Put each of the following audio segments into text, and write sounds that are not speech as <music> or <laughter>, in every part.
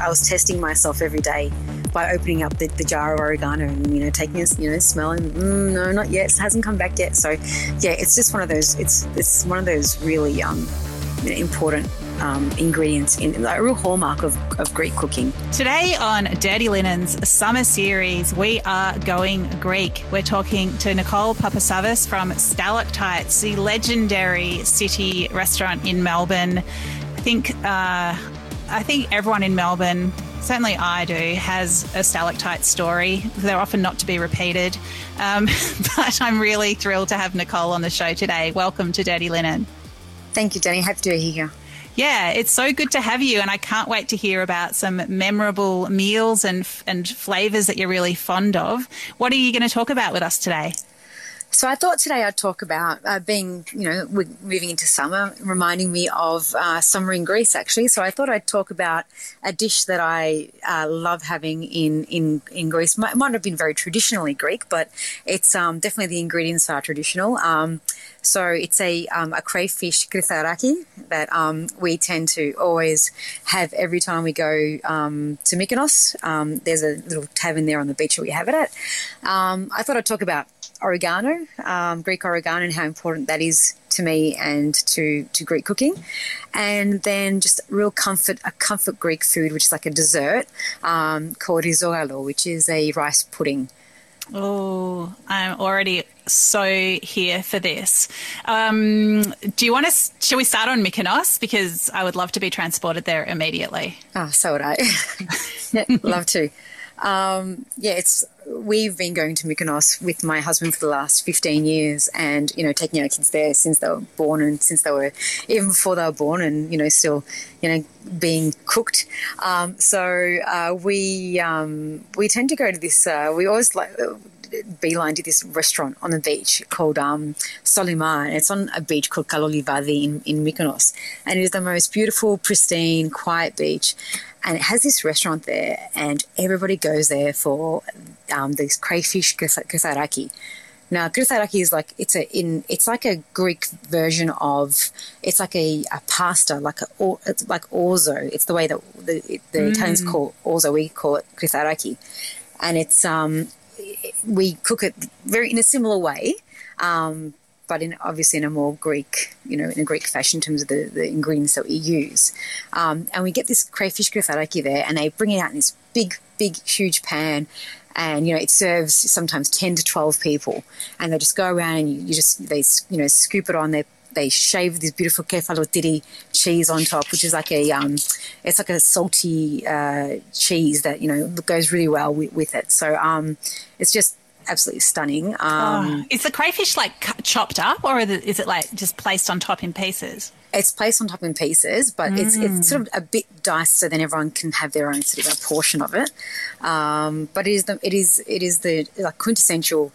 I was testing myself every day by opening up the, the jar of oregano and you know taking a you know smelling. Mm, no, not yet. It hasn't come back yet. So yeah, it's just one of those. It's it's one of those really um, important um, ingredients in like, a real hallmark of, of Greek cooking. Today on Dirty Linens Summer Series, we are going Greek. We're talking to Nicole Papasavvas from Stalactites, the legendary city restaurant in Melbourne. I think uh, I think everyone in Melbourne certainly I do, has a stalactite story. They're often not to be repeated. Um, <laughs> but I'm really thrilled to have Nicole on the show today. Welcome to Dirty Linen. Thank you, Jenny. Happy to be here. Yeah, it's so good to have you, and I can't wait to hear about some memorable meals and and flavors that you're really fond of. What are you going to talk about with us today? So I thought today I'd talk about uh, being, you know, we're moving into summer, reminding me of uh, summer in Greece, actually. So I thought I'd talk about a dish that I uh, love having in, in, in Greece. Might, might not have been very traditionally Greek, but it's um, definitely the ingredients are traditional. Um, so it's a, um, a crayfish kritharaki that um, we tend to always have every time we go um, to Mykonos. Um, there's a little tavern there on the beach that we have it at. I thought I'd talk about oregano, um, Greek oregano, and how important that is to me and to, to Greek cooking. And then just real comfort, a comfort Greek food, which is like a dessert um, called risogalo, which is a rice pudding. Oh, I'm already so here for this. Um, do you want to? Shall we start on Mykonos because I would love to be transported there immediately. Oh, so would I. <laughs> love to. Um, yeah, it's we've been going to Mykonos with my husband for the last 15 years and, you know, taking our kids there since they were born and since they were, even before they were born and, you know, still, you know, being cooked. Um, so uh, we, um, we tend to go to this, uh, we always like, beeline to this restaurant on the beach called um, Solymar. It's on a beach called Kalolivadi in, in Mykonos. And it is the most beautiful, pristine, quiet beach and it has this restaurant there, and everybody goes there for um, this crayfish kritharaki. Now, kritharaki is like it's a in it's like a Greek version of it's like a, a pasta, like a it's like orzo. It's the way that the, the mm. Italians call orzo. We call it kritharaki, and it's um we cook it very in a similar way. Um, but in obviously in a more Greek, you know, in a Greek fashion in terms of the, the ingredients that we use. Um, and we get this crayfish kritharaki there, and they bring it out in this big, big, huge pan. And you know it serves sometimes ten to twelve people, and they just go around and you, you just they you know scoop it on. They they shave this beautiful kefalotiri cheese on top, which is like a um, it's like a salty uh, cheese that you know goes really well with, with it. So um, it's just absolutely stunning. Um, oh, is the crayfish like chopped up, or is it like just placed on top in pieces? It's placed on top in pieces, but mm. it's it's mm. sort of a bit diced so then everyone can have their own sort of a portion of it. Um, but it is the it is it is the like quintessential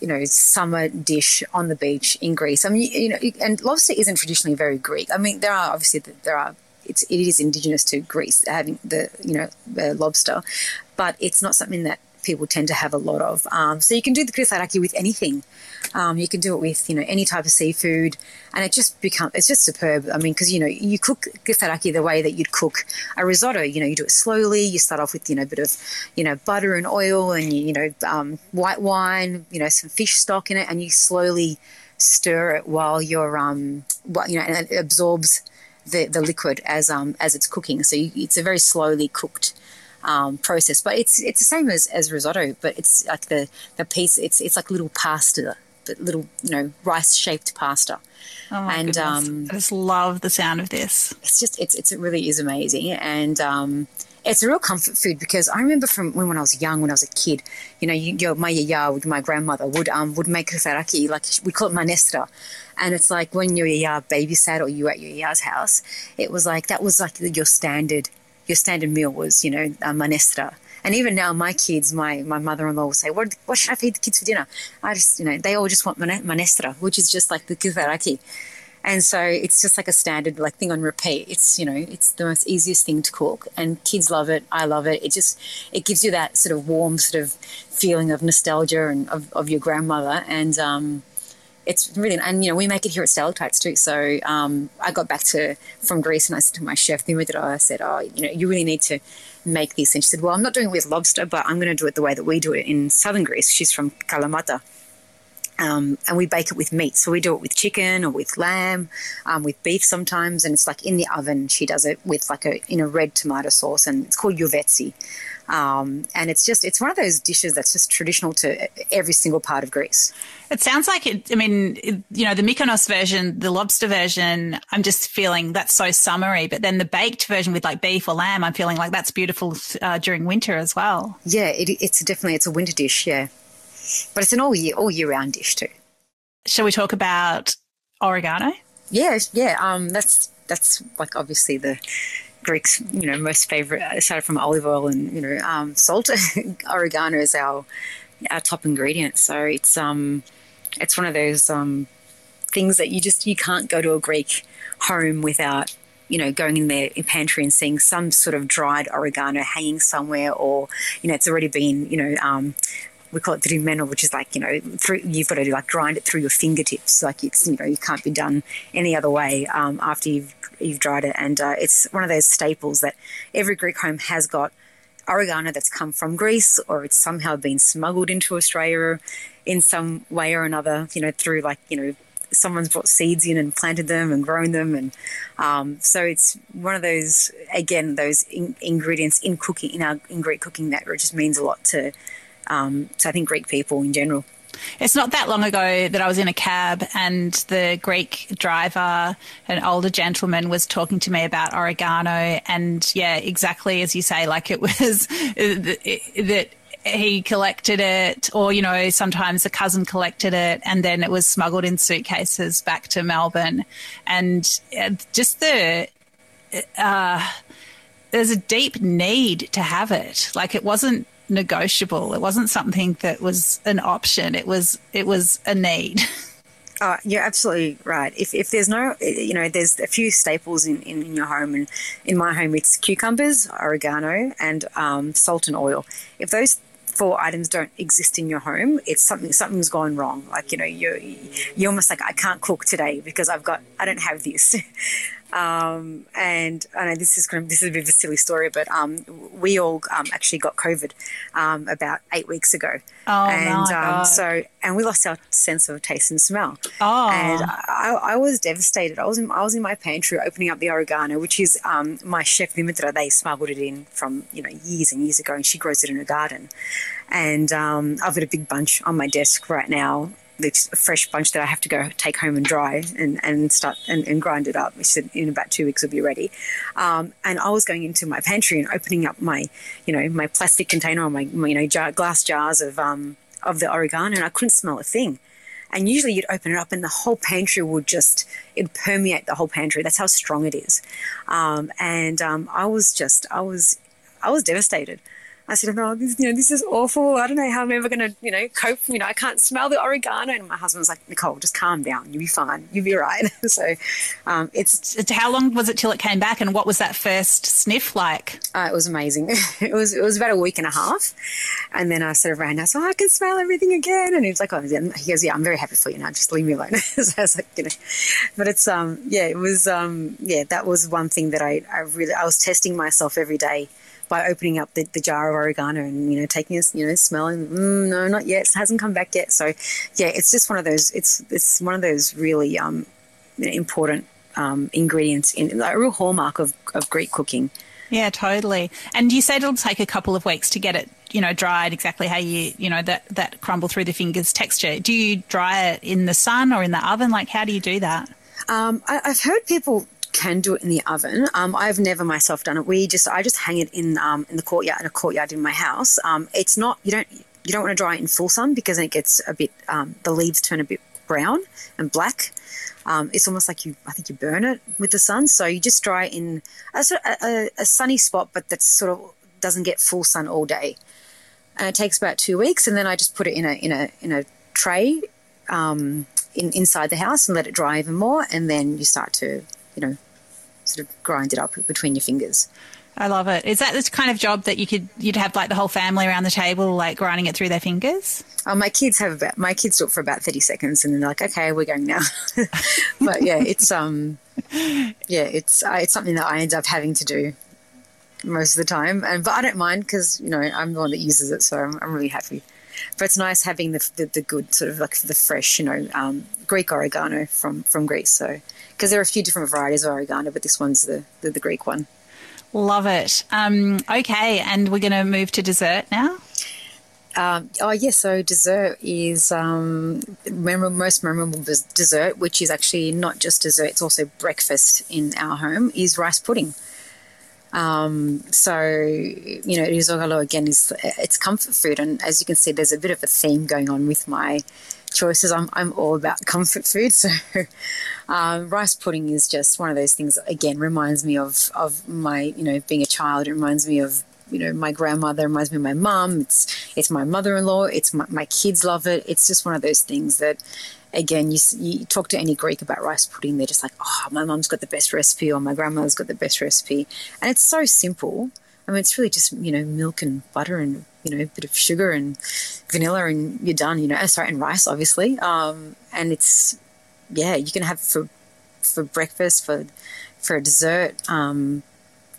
you know, summer dish on the beach in Greece. I mean, you, know, and lobster isn't traditionally very Greek. I mean, there are obviously there are it's it is indigenous to Greece having the you know the lobster, but it's not something that people tend to have a lot of. Um, so you can do the kritharaki with anything. Um, you can do it with you know any type of seafood, and it just becomes it's just superb. I mean, because you know you cook kritharaki the way that you'd cook a risotto. You know, you do it slowly. You start off with you know a bit of you know butter and oil, and you, you know um, white wine. You know some fish stock in it, and you slowly stir it while you're um you know and it absorbs the, the liquid as um as it's cooking. So you, it's a very slowly cooked um, process. But it's it's the same as, as risotto, but it's like the, the piece. It's it's like little pasta, but little you know rice shaped pasta. Oh my and um, I just love the sound of this. It's just it's it's it really is amazing, and um, it's a real comfort food because I remember from when, when I was young, when I was a kid, you know, you, your, my yaya, with my grandmother would um would make saraki, like we call it manestra, and it's like when your yaya babysat or you at your yaya's house, it was like that was like your standard your standard meal was, you know, uh, manestra. And even now, my kids, my, my mother-in-law will say, what, what should I feed the kids for dinner? I just, you know, they all just want manestra, which is just like the kritharaki. And so it's just like a standard like thing on repeat. It's, you know, it's the most easiest thing to cook and kids love it. I love it. It just, it gives you that sort of warm sort of feeling of nostalgia and of, of your grandmother. And, um, it's really and you know we make it here at Stalactites too. So um, I got back to from Greece and I said to my chef that I said, oh, you know, you really need to make this. And she said, well, I'm not doing it with lobster, but I'm going to do it the way that we do it in southern Greece. She's from Kalamata. Um, and we bake it with meat. So we do it with chicken or with lamb, um, with beef sometimes, and it's like in the oven. She does it with like a in a red tomato sauce, and it's called yuvetsi. Um, and it's just it's one of those dishes that's just traditional to every single part of Greece. It sounds like it. I mean, it, you know, the Mykonos version, the lobster version. I'm just feeling that's so summery, but then the baked version with like beef or lamb, I'm feeling like that's beautiful uh, during winter as well. Yeah, it, it's definitely it's a winter dish. Yeah, but it's an all year all year round dish too. Shall we talk about oregano? Yeah, yeah. Um, that's that's like obviously the Greek's, you know, most favorite, aside from olive oil and you know, um, salt, <laughs> oregano is our our top ingredient. So it's um, it's one of those um, things that you just you can't go to a Greek home without you know going in their pantry and seeing some sort of dried oregano hanging somewhere, or you know, it's already been you know. Um, we call it the drumeno, which is like you know, through, you've got to like grind it through your fingertips. Like it's you know, you can't be done any other way um, after you've you've dried it, and uh, it's one of those staples that every Greek home has got oregano that's come from Greece or it's somehow been smuggled into Australia in some way or another, you know, through like, you know, someone's brought seeds in and planted them and grown them. And um, so it's one of those, again, those in- ingredients in cooking, in our in Greek cooking that just means a lot to, um, to I think Greek people in general. It's not that long ago that I was in a cab and the Greek driver, an older gentleman, was talking to me about oregano. And yeah, exactly as you say, like it <laughs> was that he collected it, or, you know, sometimes a cousin collected it, and then it was smuggled in suitcases back to Melbourne. And uh, just the. Uh, there's a deep need to have it. Like it wasn't negotiable. It wasn't something that was an option. It was it was a need. <laughs> Oh, you're absolutely right. If, if there's no, you know, there's a few staples in, in, in your home, and in my home, it's cucumbers, oregano, and um, salt and oil. If those four items don't exist in your home, it's something something's gone wrong. Like you know, you're you're almost like I can't cook today because I've got I don't have this. <laughs> Um, and I know this is kind of, this is a bit of a silly story, but um, we all um, actually got COVID um, about eight weeks ago. Oh and um, so and we lost our sense of taste and smell. Oh. And I, I, was devastated. I was in I was in my pantry opening up the oregano, which is um, my chef Dimitra. They smuggled it in from you know years and years ago, and she grows it in her garden. And I've got a big bunch on my desk right now this fresh bunch that I have to go take home and dry and, and start and, and grind it up. Which said in about two weeks will be ready. Um, and I was going into my pantry and opening up my, you know, my plastic container or my, you know, jar, glass jars of um, of the oregano, and I couldn't smell a thing. And usually you'd open it up and the whole pantry would just, it'd permeate the whole pantry. That's how strong it is. Um, and um, I was just, I was, I was devastated. I said, "Oh, this, you know, this is awful. I don't know how I'm ever going to, you know, cope. You know, I can't smell the oregano." And my husband was like, "Nicole, just calm down. You'll be fine. You'll be right." <laughs> so, um, it's how long was it till it came back, and what was that first sniff like? Uh, it was amazing. <laughs> it was it was about a week and a half, and then I sort of ran out. So oh, I can smell everything again, and he was like, "Oh, yeah." he goes, yeah, I'm very happy for you now. Just leave me alone." <laughs> so I was like, you know, but it's um, yeah, it was um, yeah, that was one thing that I I really I was testing myself every day by opening up the, the jar of oregano and you know taking a you know smelling mm, no not yet it hasn't come back yet so yeah it's just one of those it's it's one of those really um, important um, ingredients in like a real hallmark of, of Greek cooking. Yeah, totally. And you said it'll take a couple of weeks to get it, you know, dried exactly how you, you know, that that crumble through the fingers texture. Do you dry it in the sun or in the oven? Like, how do you do that? Um, I, have heard people can do it in the oven. Um, I've never myself done it. We just I just hang it in um, in the courtyard in a courtyard in my house. Um, it's not you don't you don't want to dry it in full sun because it gets a bit um, the leaves turn a bit brown and black. Um, it's almost like you I think you burn it with the sun. So you just dry it in a, a, a sunny spot, but that sort of doesn't get full sun all day. And it takes about two weeks, and then I just put it in a in a in a tray um, in, inside the house and let it dry even more, and then you start to you know sort of grind it up between your fingers. I love it. Is that this kind of job that you could you'd have like the whole family around the table, like grinding it through their fingers? Oh, my kids have about my kids do it for about thirty seconds, and then they're like, "Okay, we're going now." <laughs> but yeah, it's um, yeah, it's uh, it's something that I end up having to do most of the time, and but I don't mind because you know I'm the one that uses it, so I'm, I'm really happy. But it's nice having the, the, the good sort of like the fresh, you know, um, Greek oregano from from Greece. So because there are a few different varieties of oregano, but this one's the the, the Greek one. Love it. Um, okay, and we're going to move to dessert now. Um, oh yes, yeah, so dessert is um, memorable, most memorable dessert, which is actually not just dessert; it's also breakfast in our home. Is rice pudding. Um, so you know, risotto again is it's comfort food, and as you can see, there's a bit of a theme going on with my choices. I'm I'm all about comfort food, <laughs> so um, rice pudding is just one of those things. Again, reminds me of of my you know being a child. It reminds me of you know my grandmother. Reminds me of my mum. It's it's my mother-in-law. It's my, my kids love it. It's just one of those things that. Again, you, you talk to any Greek about rice pudding, they're just like, oh, my mum's got the best recipe, or my grandmother's got the best recipe. And it's so simple. I mean, it's really just, you know, milk and butter and, you know, a bit of sugar and vanilla and you're done, you know, oh, sorry, and rice, obviously. Um, and it's, yeah, you can have for for breakfast, for for a dessert. Um,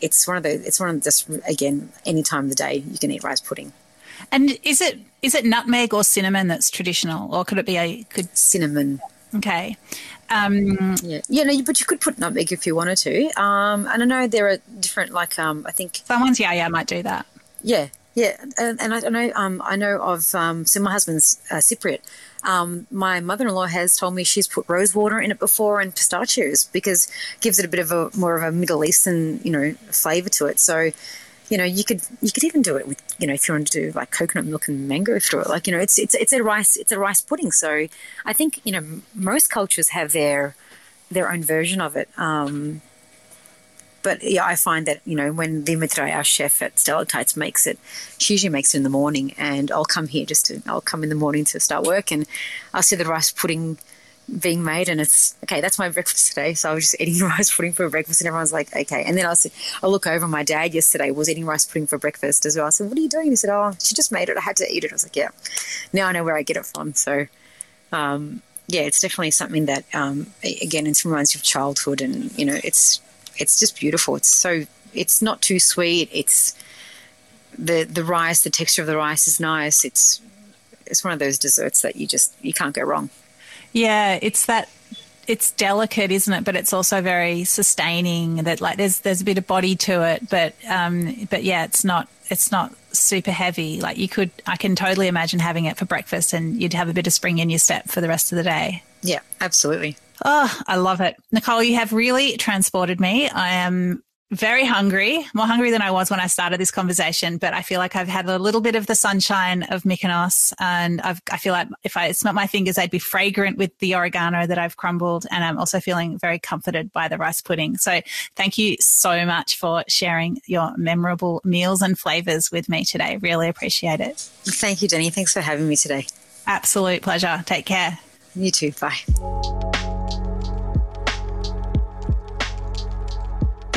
it's one of the it's one of just again any time of the day you can eat rice pudding. And is it is it nutmeg or cinnamon that's traditional, or could it be a could cinnamon? Okay. Um, yeah, yeah, no, but you could put nutmeg if you wanted to. Um, and I know there are different, like um, I think someone's yeah, yeah, might do that. Yeah, yeah, and, and I, know um, I know of um, so my husband's uh, Cypriot. Um, my mother-in-law has told me she's put rose water in it before and pistachios because it gives it a bit of a more of a Middle Eastern you know flavor to it. So you know you could you could even do it with you know if you want to do like coconut milk and mango through it. Like you know it's it's it's a rice it's a rice pudding. So I think you know most cultures have their their own version of it. Um, but yeah, I find that you know when Dimitri, our chef at Stalactites, makes it, she usually makes it in the morning, and I'll come here just to I'll come in the morning to start work, and I'll see the rice pudding being made, and it's okay. That's my breakfast today. So I was just eating <laughs> rice pudding for breakfast, and everyone's like, okay. And then I was, I look over. My dad yesterday was eating rice pudding for breakfast as well. I said, what are you doing? He said, oh, she just made it. I had to eat it. I was like, yeah. Now I know where I get it from. So. Um, yeah, it's definitely something that, um, again, it reminds you of childhood, and you know, it's it's just beautiful. It's so it's not too sweet. It's the the rice, the texture of the rice is nice. It's it's one of those desserts that you just you can't go wrong. Yeah, it's that it's delicate, isn't it? But it's also very sustaining. That like there's there's a bit of body to it, but um, but yeah, it's not it's not super heavy. Like you could, I can totally imagine having it for breakfast, and you'd have a bit of spring in your step for the rest of the day. Yeah, absolutely. Oh, I love it. Nicole, you have really transported me. I am very hungry, more hungry than I was when I started this conversation, but I feel like I've had a little bit of the sunshine of Mykonos and I've, I feel like if I smelt my fingers, they'd be fragrant with the oregano that I've crumbled. And I'm also feeling very comforted by the rice pudding. So thank you so much for sharing your memorable meals and flavors with me today. Really appreciate it. Thank you, Denny. Thanks for having me today. Absolute pleasure. Take care. You too. Bye.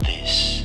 This